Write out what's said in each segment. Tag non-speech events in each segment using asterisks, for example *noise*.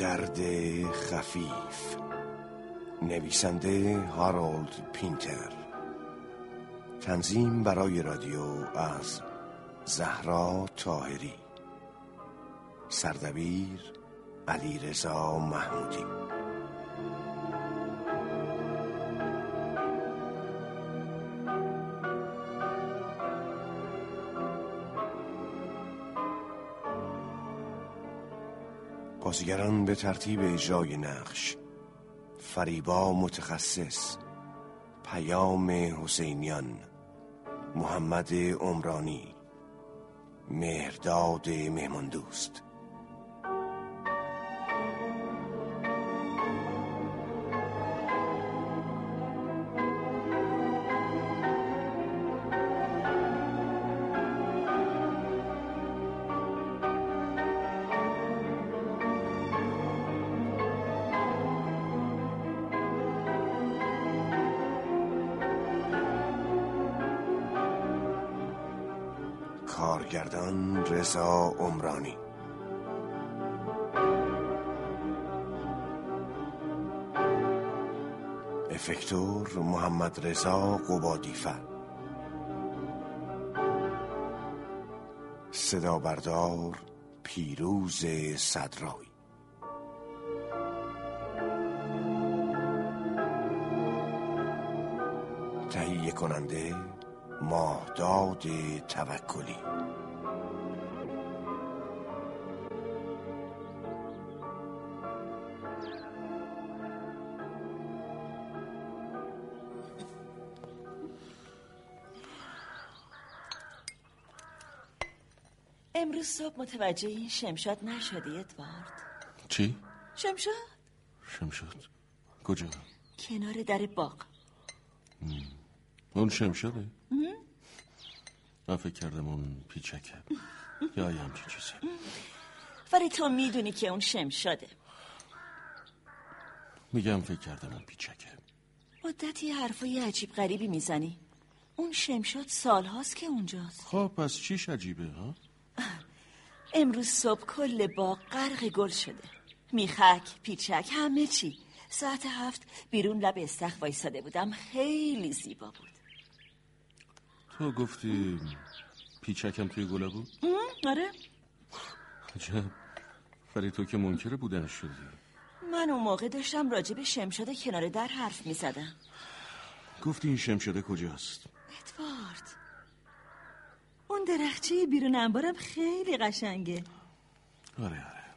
درد خفیف. نویسنده هارولد پینتر. تنظیم برای رادیو از زهرا تاهری سردبیر علی رضا محمودی. بازیگران به ترتیب اجرای نقش. فریبا متخصص پیام حسینیان محمد عمرانی مهرداد مهماندوست. کارگردان رضا عمرانی. افکتور محمد رضا قبادیفر. صدا بردار پیروز صدرای تهیه کننده ماهداد توکلی امروز صبح متوجه این شمشاد نشدی ادوارد چی؟ شمشاد شمشاد کجا؟ کنار در باغ اون شمشاده؟ من فکر کردم اون پیچکه. یا یه همچی چیزی ولی تو می‌دونی که اون شمشاده میگم فکر کردم اون پیچکه. مدتی حرفای عجیب غریبی می‌زنی. اون شمشاد سالهاست که اونجاست. خب پس چیش عجیبه ها؟ امروز صبح کل باغ غرق گل شده. میخک پیچک همه چی. ساعت هفت بیرون لب استخ وایساده بودم. خیلی زیبا بود. تو گفتی پیچکم توی گله بود؟ آره. عجب. ولی تو که منکر بودن شدی. من اون موقع داشتم راجع به شمشاد کنار در حرف می‌زدم. گفتی این شمشاده کجاست؟ ادوارد. اون درخچه بیرون انبارم خیلی قشنگه. آره آره. آره.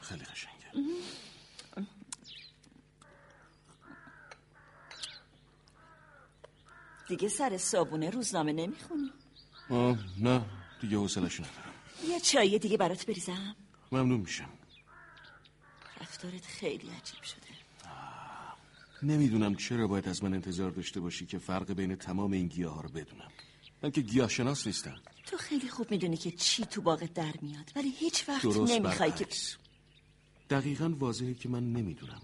خیلی قشنگه. دیگه سر صابونه روزنامه نمی‌خونی؟ نه دیگه حوصلش ندارم. یه چایی دیگه برات بریزم. ممنون میشم. رفتارت خیلی عجیب شده. نمی‌دونم چرا باید از من انتظار داشته باشی که فرق بین تمام این گیاه ها رو بدونم. من که گیاه شناس نیستم. تو خیلی خوب می‌دونی که چی تو باغت در میاد ولی هیچ وقت نمی‌خوای که دقیقا واضحه که من نمی‌دونم.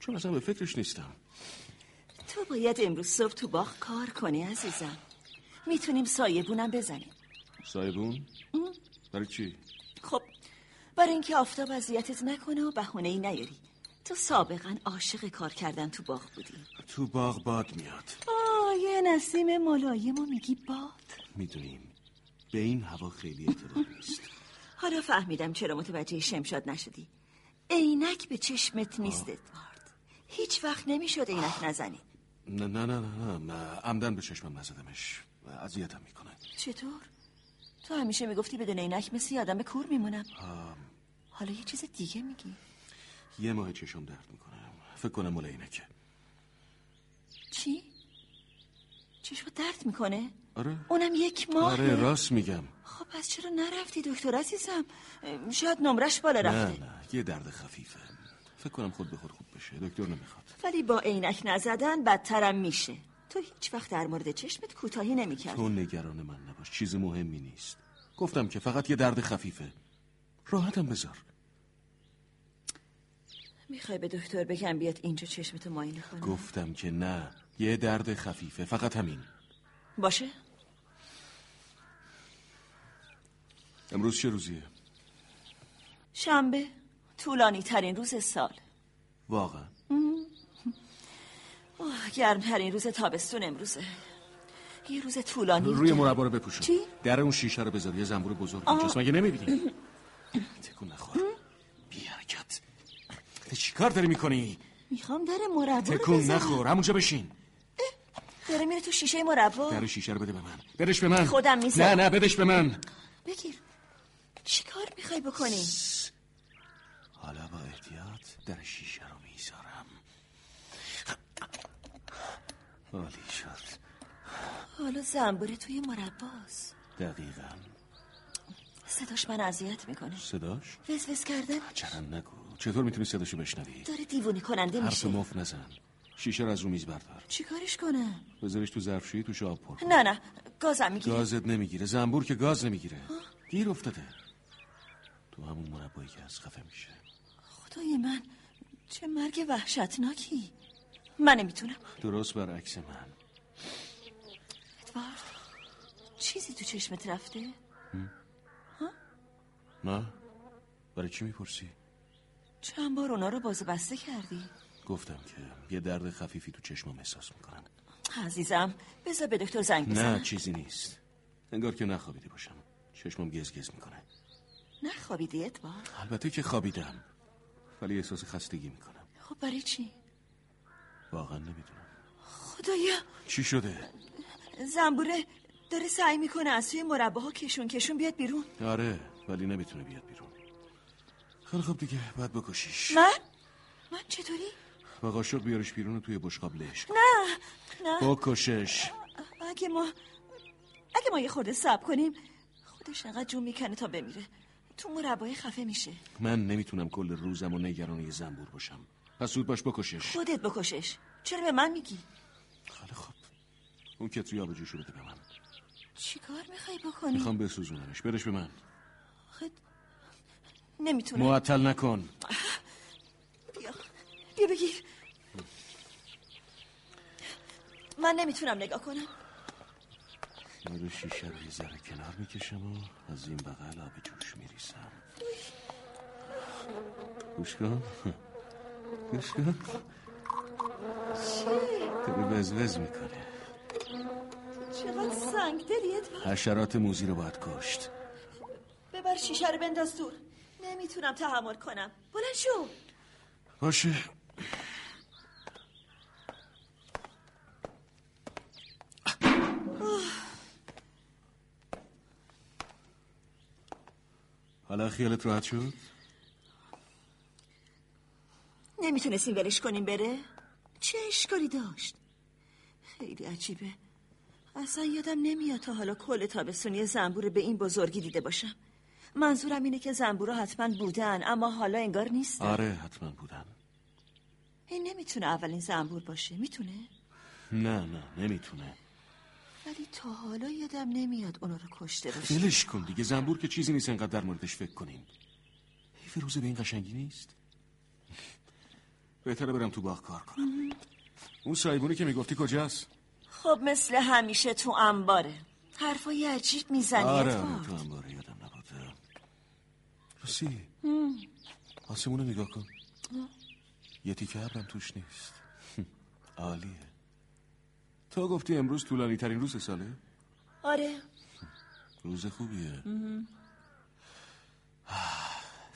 چون اصلا به فکرش نیستم. تو باید امروز صبح تو باغ کار کنی عزیزم. می‌تونیم سایبونم بزنیم. سایبون؟ برای چی؟ خب برای اینکه آفتاب اذیتت نکنه و بهونه ای نیاری. تو سابقا عاشق کار کردن تو باغ بودی. تو باغ باد میاد. آه یه نسیم ملایم و میگی باد؟ می‌دونیم. به این هوا خیلی اعتبار نیست. *laughs* حالا فهمیدم چرا متوجه شمشاد نشدی. عینک به چشمت نیست ادوارد. هیچ وقت نمی‌شد عینک نزنی. نه نه نه نه, نه. من عمدن به چشمم نزدمش. اذیتم می‌کنه. چطور؟ تو همیشه می‌گفتی بدون عینک مثل آدم کور میمونم. حالا یه چیز دیگه میگی. یه ماه چشم درد می‌کنم فکر کنم مال عینکه. چی؟ چشم درد می‌کنه؟ آره. اونم یک ماه آره راست میگم. خب پس چرا نرفتی دکتر عزیزم؟ شاید نمرش بالا نه رفته. نه. یه درد خفیفه. فکر کنم خود به خود خوب بشه. دکتر نمی‌خواد. ولی با عینک نزدن بدترم میشه. تو هیچ وقت در مورد چشمت کوتاهی نمی‌کرد تو نگران من نباش. چیز مهمی نیست. گفتم که فقط یه درد خفیفه. راحتم بذار. می‌خوای به دکتر بگم بیاد اینجا چشمتو معاینه کنه؟ گفتم که نه. یه درد خفیفه. فقط همین. باشه؟ امروز چه روزیه؟ شنبه. طولانی ترین روز سال. واقعا. اوه، گرمترین روز تابستون امروزه. یه روز طولانی روی مربا رو بپوشون. چی؟ در اون شیشه رو بذار یه زنبور بزرگ اینجاست. مگه نمی‌بینی؟ تکون نخور. بی حرکت. تو چی کار داری می‌کنی؟ می‌خوام در مربا رو تکون بزنم. نخور. همونجا بشین. داره میره تو شیشه مربا. در شیشه رو بده به من. بدش به من. خودم می‌ذارم. نه نه بدش به من. بگیر. چی کار می‌خوای بکنی؟ در شیشه رو می‌ذارم. عالی شد. حالا زنبوره توی مرباست دقیقا. صداش من اذیت می‌کنه. صداش؟ وز کردن. چرا نگو. چطور می‌تونی صداشو بشنوی؟ داره دیوونی کننده حرف میشه. مف نزن. شیشه رو از رو میز بردار. چیکارش کنم؟ بذارش تو ظرفشویی توش آب پر. نه نه. گازم می‌گیره گازت نمی‌گیره. زنبور که گاز نمی‌گیره. گیر افتاده. تو همون مربایی که از خفه میشه. خدای من چه مرگ وحشتناکی. من نمی‌تونم. درست برعکس من. ادوارد چیزی تو چشمت رفته؟ نه. برای چی می‌پرسی؟ چند بار اونا رو باز بسته کردی؟ گفتم که یه درد خفیفی تو چشمم احساس می‌کنم عزیزم بذار به دکتر زنگ نه بزنم. چیزی نیست. انگار که نخوابیده باشم. چشمم گز گز می‌کنه. نخوابیدی ادوارد؟ البته که خوابیدم. ولی احساس خستگی می‌کنم. خب برای چی؟ واقعا نمی‌دونم. خدایا! چی شده؟ زنبوره داره سعی می‌کنه از توی مرباها کشون کشون بیاد بیرون. آره ولی نمی‌تونه بیاد بیرون. خیلی خوب دیگه باید بکشیش. من؟ من چطوری؟ با قاشق بیارش بیرون و توی بشقاب لش. نه نه. بکشش. اگه ما اگه ما یه خورده صبر کنیم خودش انقدر جون می‌کنه تا بمیره. تو مربای خفه میشه. من نمی‌تونم کل روزم و نگران یه زنبور باشم. پس زود باش بکشش. خودت بکشش. چرا به من میگی؟ خیلی خوب اون کتری آب جوشو بده به من. چیکار می‌خوای بکنی؟ می‌خوام بسوزونمش. برش به من. خد... نمی‌تونم. معطل نکن. بیا. بیا بگیر. من نمی‌تونم نگاه کنم. نور شیشه رو یه ذره کنار می‌کشم و از این بغل آب جوش میریسم گوش کن. گوش کن. داره وزوز می‌کنه. چقدر سنگ دلی ادوارد حشرات موزی رو باید کشت. ببر شیشه رو بنداز دور. نمی‌تونم تحمل کنم. بلند شو. باشه. حالا خیالت راحت شد؟ نمی‌تونستیم ولش کنیم بره؟ چه اشکالی داشت؟ خیلی عجیبه. اصلا یادم نمیاد تا حالا کل تابستونی زنبور به این بزرگی دیده باشم. منظورم اینه که زنبورا حتما بودن اما حالا انگار نیستن. آره حتما بودن. این نمی‌تونه اولین زنبور باشه می‌تونه؟ نه نه نمی‌تونه. ولی تا حالا یادم نمیاد اونا رو کشته باشه فیلش کن دیگه. زنبور که چیزی نیست انقدر در موردش فکر کنیم. حیف روزه به این قشنگی نیست؟ بهتره برم تو باغ کار کنم. اون سایبونی که می‌گفتی کجاست؟ خب مثل همیشه تو انباره. حرفای عجیب می‌زنی آره تو هم باره یادم نبوده. راستی آسمون رو نگاه کن. یه تیکه ابرم توش نیست. *laughs* عالیه. تو گفتی امروز طولانی ترین روز ساله؟ آره. روز خوبیه.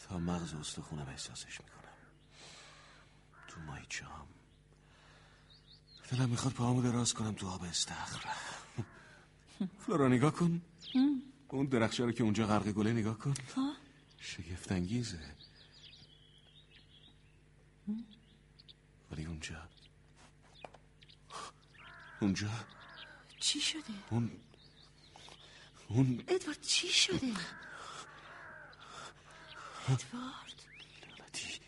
تا مغز استخونم احساسش می‌کنم. تو مایچه هم دلم می‌خواد پاهامو دراز کنم تو آب استخر. فلورا نگاه کن. اون درخشه رو که اونجا غرق گله نگاه کن. شگفت انگیزه ولی اونجا اونجا؟ چی شده؟ اون اون ادوارد چی شده؟ ادوارد؟ لعنتی.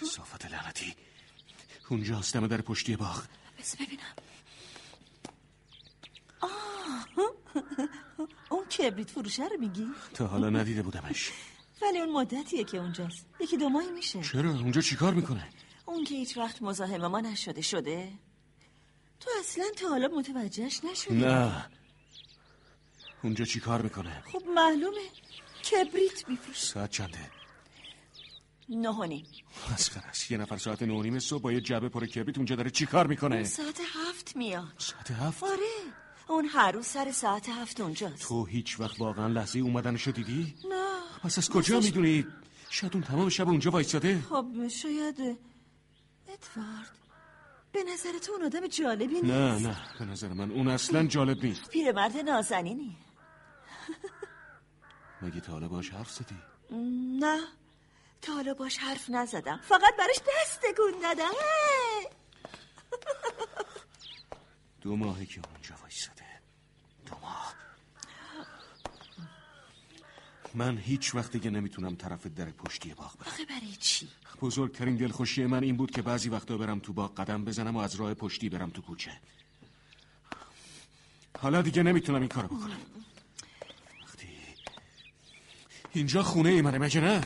کسافت لعنتی. اونجا دم در پشتی باغ. بس ببینم. آه. اون کبریت فروشه رو میگی؟ تا حالا ندیده بودمش. ولی اون مدتیه که اونجاست. یکی دو ماهی میشه. چرا؟ اونجا چیکار می‌کنه؟ اون که هیچ وقت مزاحم ما نشده شده؟ تو اصلا تا حالا متوجهش نشدی؟ نه. اونجا چیکار می‌کنه؟ خب معلومه. کبریت میفروشه. ساعت چنده؟ نه و نیم. مسخره است. یه نفر ساعت نه و نیم صبح با یه جعبه پر کبریت اونجا داره چی کار می‌کنه؟ ساعت هفت میاد. ساعت هفت؟ آره. اون هر روز سر ساعت هفت اونجاست. تو هیچ وقت واقعا لحظه اومدنشو دیدی؟ نه. پس از کجا می‌دونی؟ شاید اون تمام شب اونجا وایساده خب شاید ادوارد. به نظر تو اون آدم جالبی نیست؟ نه نه به نظر من اون اصلا جالب نیست. پیرمرد نازنینی. مگه تا حالا باش حرف زدی؟ نه تا حالا باش حرف نزدم. فقط براش دست تکون دادم! دو ماهی که اونجا وایساده دو ماه. من هیچ وقت دیگه نمی‌تونم طرف در پشتی باغ برم. آخه برای چی؟ بزرگترین دلخوشی من این بود که بعضی وقتا برم تو باغ قدم بزنم و از راه پشتی برم تو کوچه. حالا دیگه نمی‌تونم این کارو بکنم. وقتی اینجا خونه ای منه مگه نه؟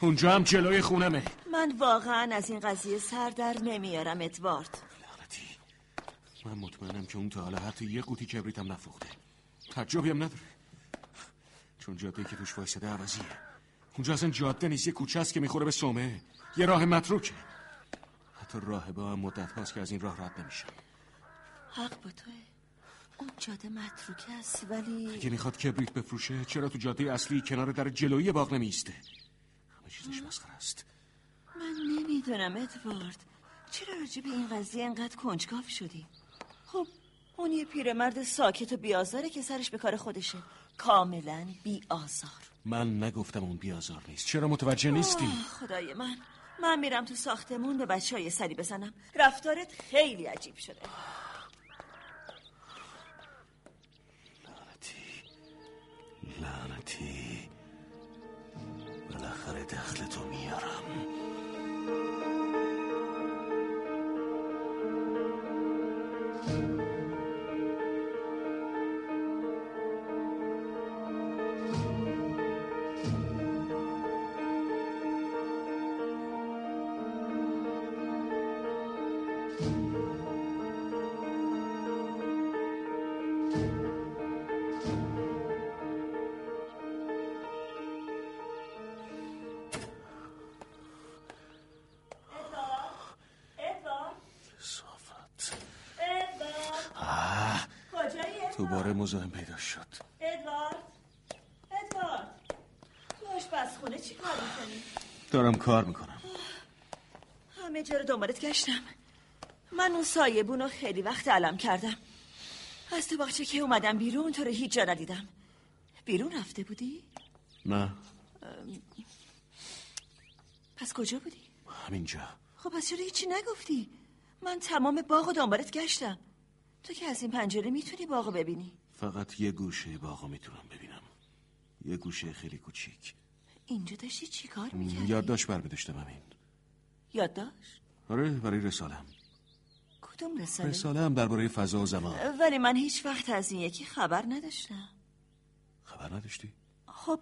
اونجا هم جلوی خونمه من واقعا از این قضیه سر در نمیارم ادوارد. لعنتی. من مطمئنم که اون تا حالا حتی یه قوطی کبریتم نفروخته. تعجبی هم نداره. چون جاده که توش وایساده عوضیه. اونجا اصلا جاده نیست یه کوچه است که می‌خوره به سومه. یه راه متروکه. حتی راهبه هم مدت هاست که از این راه رد نمیشه. حق با توه. اون جاده متروکه است ولی اگه می‌خواد کبریت بفروشه چرا تو جاده اصلی کنار در جلویی باغ نمیسته همه چیزش مسخره است. من نمی‌دونم ادوارد. چرا راجع به این قضیه انقدر کنجکاو شدی؟ خب اون یه پیرمرد ساکت و بیازاره که سرش به کار خودشه. کاملا بیازار من نگفتم اون بیازار نیست. چرا متوجه نیستی؟ خدای من. من میرم تو ساختمون به بچه های سری بزنم. رفتارت خیلی عجیب شده. لعنتی. لعنتی. بالاخره دخل تو میارم. دوباره مزاحم پیدا شد. ادوارد ادوارد. تو آشپزخونه چی کار می‌کنی؟ دارم کار می‌کنم. همه جا رو دنبالت گشتم. من اون سایبون رو خیلی وقت علم کردم. از تو باغچه که اومدم بیرون تو رو هیچ جا ندیدم. بیرون رفته بودی؟ نه. پس کجا بودی؟ همینجا. خب پس چرا هیچی نگفتی؟ من تمام باغ و دنبالت گشتم. تو که از این پنجره می‌تونی باغ رو ببینی فقط یه گوشه باغو می‌تونم ببینم یه گوشه خیلی کوچیک اینجا داشتی چی کار می‌کردی؟ یادداشت بر بداشتم همین یادداشت؟ آره برای رسالم کدوم رساله؟ رساله هم درباره فضا و زمان ولی من هیچ وقت از این یکی خبر نداشتم خبر نداشتی؟ خب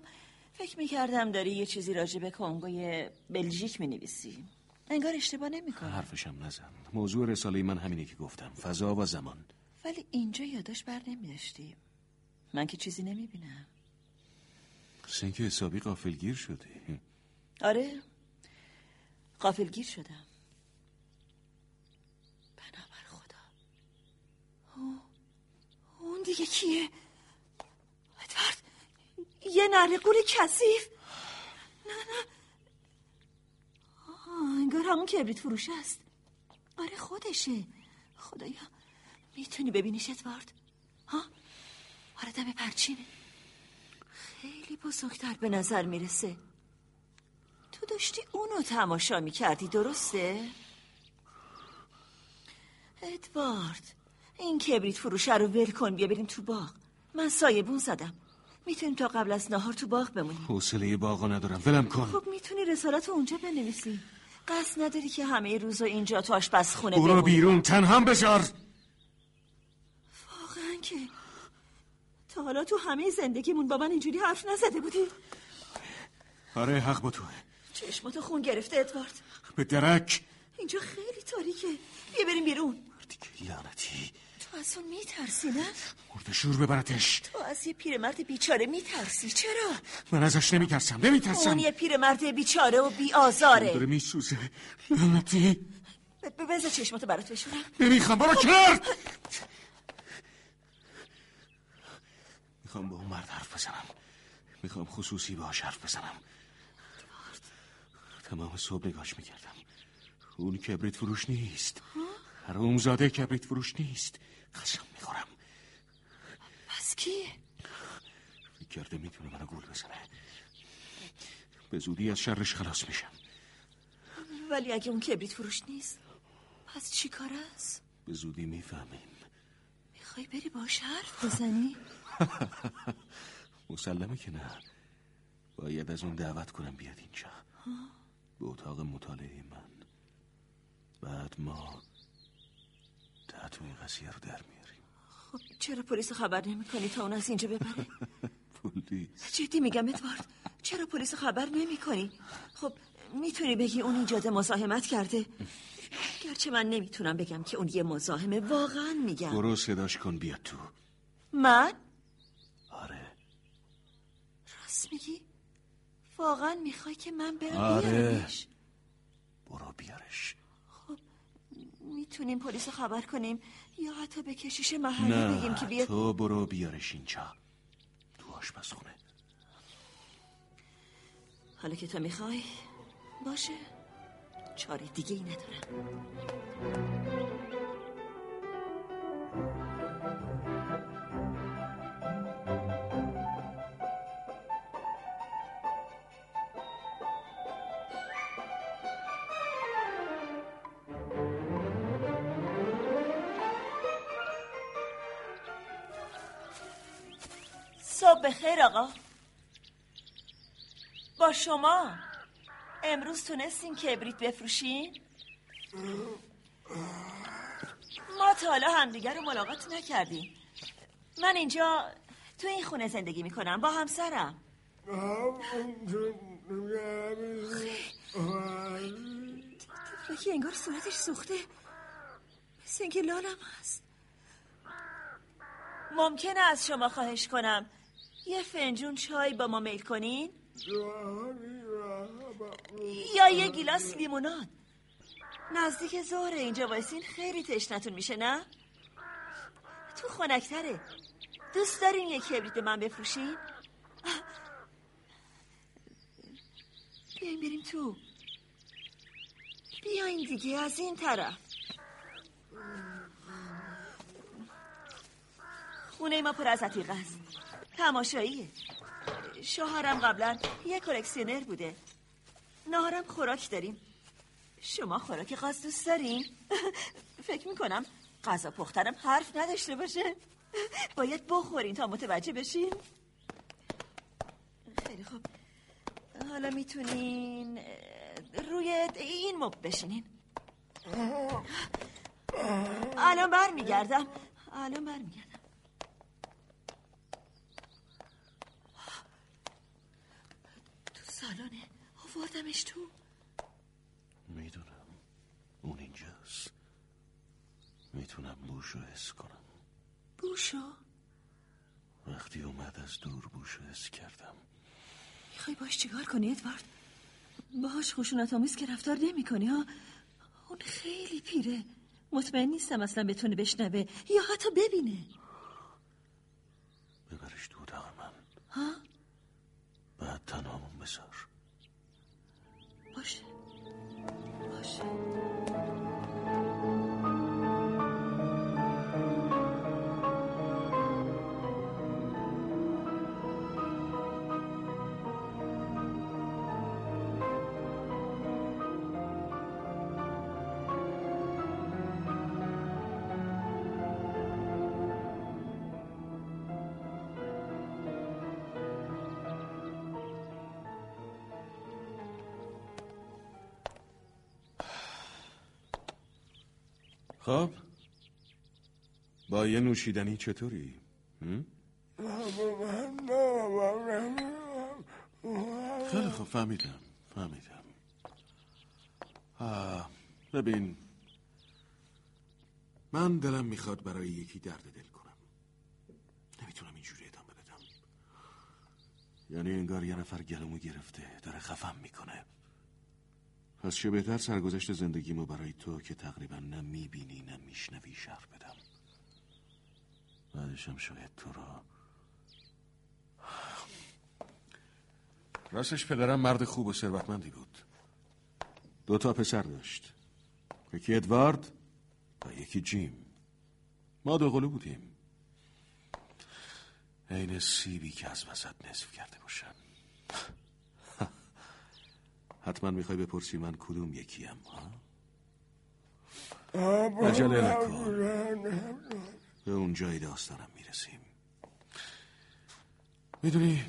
فکر می‌کردم داری یه چیزی راجع به کنگوی بلژیک می‌نویسی انگار اشتباه نمی‌کنم حرفشم نزن. موضوع رساله من همینه که گفتم. فضا و زمان. ولی اینجا یادش بر نمیداشتی. من که چیزی نمی‌بینم. سن که حسابی غافلگیر شدی آره. غافلگیر شدم. بنابر خدا. او، اون دیگه کیه؟ ادوارد یه نره کثیف. نه نه. انگار همون کبریت فروش است. آره خودشه. خدایا می‌تونی ببینیش ادوارد؟ ها؟ آره دم پرچینه. خیلی بزرگتر به نظر می‌رسه. تو داشتی اونو تماشا می‌کردی درسته؟ ادوارد این کبریت فروشه رو ول کن بیا بریم تو باغ. من سایبون زدم. می‌تونیم تا قبل از نهار تو باغ بمونیم. حوصله باغو ندارم. ولم کن. خب می‌تونی رسالت رو اونجا بنویسی. قصد نداری که همه روز اینجا تو آشپزخونه برو بمونی؟ بیرون تنهام بذار واقعا که تا حالا تو همه زندگیمون با من اینجوری حرف نزده بودی. آره حق با توه. چشماتو خون گرفته ادوارد. به درک. اینجا خیلی تاریکه. بیا بریم بیرون. دیگه لعنتی. تو از اون میترسی نه؟ مرد شور ببرتش. تو از یه پیرمرد بیچاره میترسی. چرا؟ من ازش نمیترسم نمیترسم. اون یه پیرمرد بیچاره و بی آزاره داره میسوزه. لعنتی بذار چشماتو برات بشورم. نمی‌خوام برو کرد می‌خوام با اون مرد حرف بزنم. می‌خوام خصوصی باهاش حرف بزنم. تمام صبح نگاش می‌کردم. اون کبریت فروش نیست. زاده کبریت فروش نیست. قسم می‌خورم. پس کیه؟ فکر کرده می‌تونه منو گول بزنه. به زودی از شرش خلاص میشم ولی اگه اون کبریت فروش نیست پس چی کار است؟ به زودی می‌فهمیم. می‌خوای بری با حرف بزنی؟ *laughs* مسلمه که نه. باید از اون دعوت کنم بیاد اینجا. به اتاق مطالعه من. بعد ما تعطوی قضیه رو در میاریم. خب چرا پلیس خبر نمی کنی تا اون از اینجا ببره *laughs* پلیس. جدی میگم ادوارد چرا پلیس خبر نمی کنی خب می‌تونی بگی اون اینجا مزاحمت کرده؟ گرچه من نمی‌تونم بگم که اون یه مزاحمه واقعا میگم. برو صداش کن بیاد تو. من؟ آره. راست میگی؟ واقعا می‌خوای که من برم آره. بیارمش؟ برو بیارش. می‌تونیم پلیس خبر کنیم؟ یا حتی به کشیش محلی بگیم که بیاد؟ تو برو بیارش اینجا. تو آشپزخونه. حالا که تو می‌خوای باشه. چاره دیگه ای ندارم. صبح بخیر آقا. با شما امروز تونستین کبریت بفروشین؟ ما تا حالا همدیگر رو ملاقات نکردیم. من اینجا تو این خونه زندگی می‌کنم با همسرم. که انگار صورتش سوخته. مثل اینکه لالم هست. ممکنه از شما خواهش کنم. یه فنجون چای با ما میل کنین؟ یا یه گیلاس لیموناد نزدیک ظهر اینجا وایسین خیلی تشنتون میشه نه؟ تو خنک‌تره دوست دارین یه کبریت به من بفروشین؟ بیاین بریم تو بیاین دیگه از این طرف خونه ما پر از عتیقه است تماشاییه شوهرم قبلا یه کلکسیونر بوده. نهارم خوراک داریم. شما خوراک غاز دوست داریم؟ *laughs* فکر می‌کنم غذا پخترم حرف نداشته باشه. باید بخورین تا متوجه بشین. خیلی خوب. حالا می‌تونین روی این مب بشینین. الان برمیگردم. الان برمیگردم. سالانه. آوردمش تو. می‌دونم. اون اینجاست. می‌تونم بوشو حس کنم. بوشو؟ وقتی اومد از دور بوشو حس کردم. می‌خوای باش چیکار کنی ادوارد؟ باهاش خشونت آمیز که رفتار نمی کنی ها؟ اون خیلی پیره. مطمئن نیستم اصلا بتونه بشنوه یا حتی ببینه. ببرش تو اتاق من ها؟ خب با یه نوشیدنی چطوری؟ خیلی خوب فهمیدم فهمیدم. ببین من دلم می‌خواد برای یکی درد دل کنم. نمی‌تونم اینجوری ادامه بدم. یعنی انگار یه نفر گلمو گرفته داره خفم می‌کنه. پس چه بهتر سرگذشت زندگیمو برای تو که تقریبا نه می‌بینی نه میشنوی شهر بدم. بعدشم شاید تو را. راستش پدرم مرد خوب و ثروتمندی بود. دو تا پسر داشت. یکی ادوارد و یکی جیم. ما دو قلو بودیم. عین سیبی که از وسط نصف کرده باشن. حتما می‌خوای بپرسی من کدوم یکیم ها؟ عجله نکن. به اون جای داستانم می‌رسیم. می‌دونی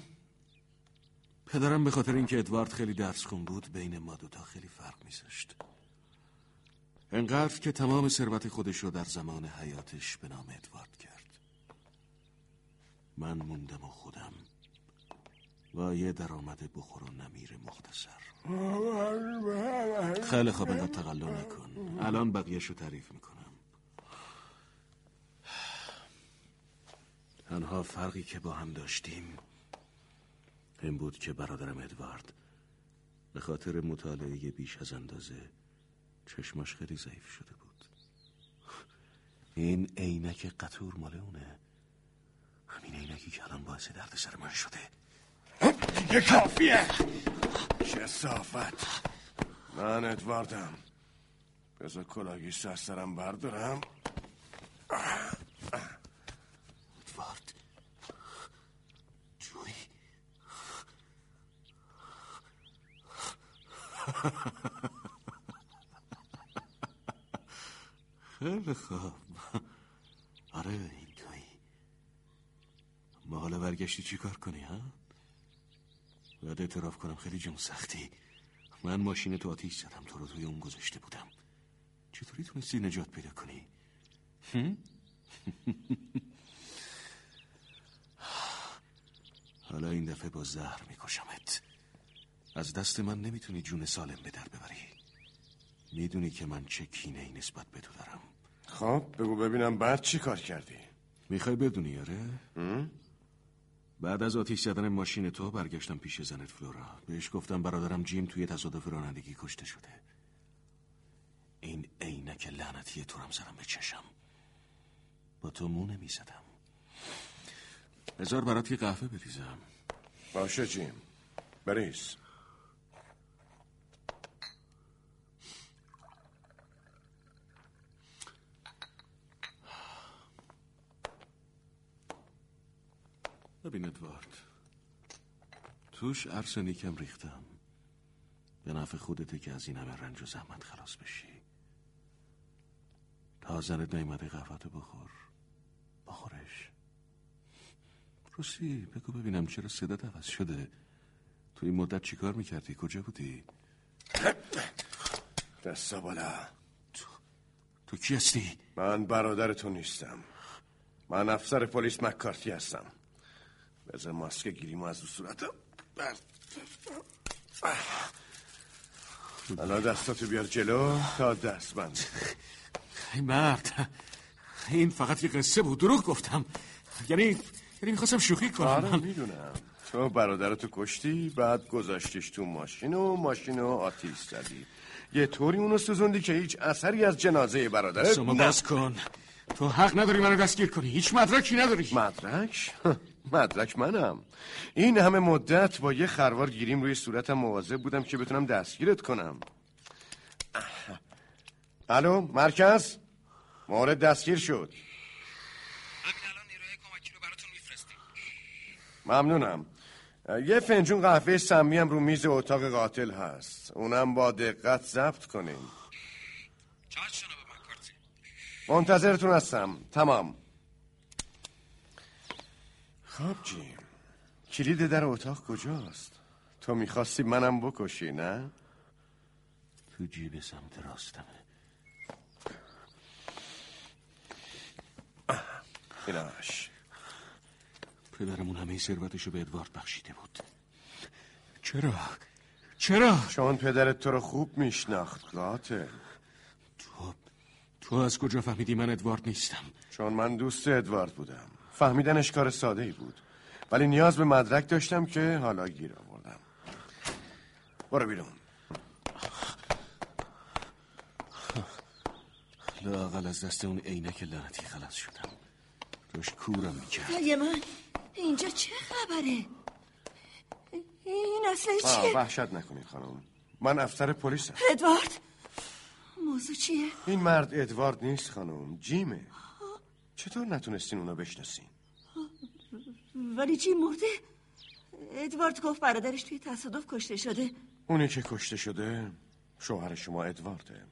پدرم به خاطر اینکه ادوارد خیلی درس خون بود بین ما دوتا خیلی فرق میذاشت. انقدر که تمام ثروت خودش رو در زمان حیاتش به نام ادوارد کرد. من موندم و خودم. و یه درآمد بخور و نمیر مختصر. *laughs* خیلی خوب انقدر تقلا نکن. الان بقیهشو تعریف می‌کنم. تنها فرقی که با هم داشتیم این بود که برادرم ادوارد به خاطر مطالعه بیش از اندازه چشماش خیلی ضعیف شده بود. این عینک قطور مال اونه. همین عینکی که الان باعث درد سر من شده. دیگه کافیه. چه صافت. من ادواردم. بذار کلاگی سر سرم بردارم. ادوارد. جوی. خیلی خوب. آره این توی. ما حالا برگشتی چی کار کنی ها؟ باید اعتراف کنم. خیلی جون سختی. من ماشین تو آتیش زدم. تو رو توی اون گذاشته بودم. چطوری تونستی نجات پیدا کنی؟ حالا این دفعه با زهر میکشمت. از دست من نمی‌تونی جون سالم به در ببری. می‌دونی که من چه کینه ای نسبت به تو دارم. خب بگو ببینم بعد چی کار کردی؟ می‌خوای بدونی آره؟ بعد از آتیش زدن ماشین تو برگشتم پیش زنت فلورا. بهش گفتم برادرم جیم توی تصادف رانندگی کشته شده. این عینک لعنتی تو رم زدم به چشم. با تو مو نمی‌زدم. بذار برات یه قهوه بریزم. باشه جیم. بریز. ببین ادوارد توش ارسنیکم ریختم. به نفع خودته که از این همه رنج و زحمت خلاص بشی. تا زنت نیمده قهوتو بخور. بخورش. روسی بگو ببینم چرا صدات عوض شده. تو این مدت چیکار می‌کردی؟ کجا بودی؟ دستا بالا. تو کی هستی؟ من برادر تو نیستم. من افسر پلیس مکارتی هستم. بذار ماسک گیریمو از رو صورتم. حالا دستاتو بیار جلو تا دست بند ای مرد این فقط یه قصه بود دروغ گفتم. یعنی یعنی می‌خواستم شوخی کنم. آره می‌دونم. تو برادرتو کشتی بعد گذاشتیش تو ماشین و ماشین رو آتیش زدی. یه طوری اونو سوزوندی که هیچ اثری از جنازه برادرت شما. باز کن. تو حق نداری منو دستگیر کنی. هیچ مدرکی نداری. مدرک؟ مدرک منم. این همه مدت با یه خروار گیریم روی صورتم مواظب بودم که بتونم دستگیرت کنم. الو مرکز؟ مورد دستگیر شد. ممنونم. یه فنجون قهوه سمی هم رو میز اتاق قاتل هست. اونم با دقت ضبط جناب مکارتی منتظرتون هستم. تمام. خب جیم کلید در اتاق کجاست؟ تو می‌خواستی منم بکشی نه؟ تو جیب سمت راستمه. ایناش. پدرمون همه ثروتشو به ادوارد بخشیده بود. چرا؟ چرا؟ چون پدرت تو رو خوب میشناخت قاتل. تو تو از کجا فهمیدی من ادوارد نیستم؟ چون من دوست ادوارد بودم. فهمیدنش کار ساده ای بود. ولی نیاز به مدرک داشتم که حالا گیر آوردم. برو بیرون. لاقل از دست اون عینک لعنتی خلاص شدم. داشت کورم می‌کرد. خدای من اینجا چه خبره؟ این اصلا چیه؟ وحشت نکنید خانم. من افسر پلیسم. ادوارد موضوع چیه؟ این مرد ادوارد نیست خانم. جیمه. چطور نتونستین اونو بشناسین؟ ولی چی مرده؟ ادوارد گفت برادرش توی تصادف کشته شده. اونی که کشته شده شوهر شما ادوارده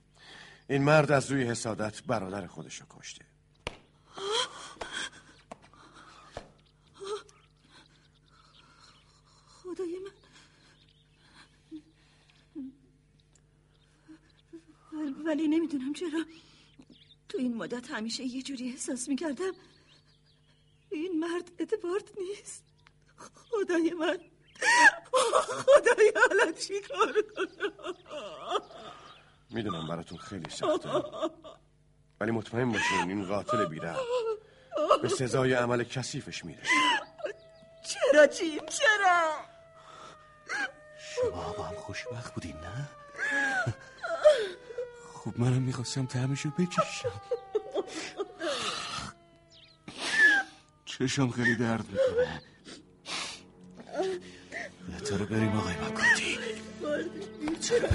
این مرد از روی حسادت برادر خودشو کشته. خدای من. ول- ولی نمی‌دونم چرا. تو این مدت همیشه یه جوری احساس می‌کردم این مرد ادوارد نیست. خدای من. خدای حالا چی کار کنم؟ می‌دونم براتون خیلی سخته. ولی مطمئن باشین این قاتل بیره به سزای عمل کثیفش می‌رسه. چرا جیم؟ چرا؟ شما با هم خوشبخت بودین نه؟ خب منم می‌خواستم تعمشو بچشم. چشم خیلی درد می‌کنه. بهتره بریم آقای مکاتی. چرا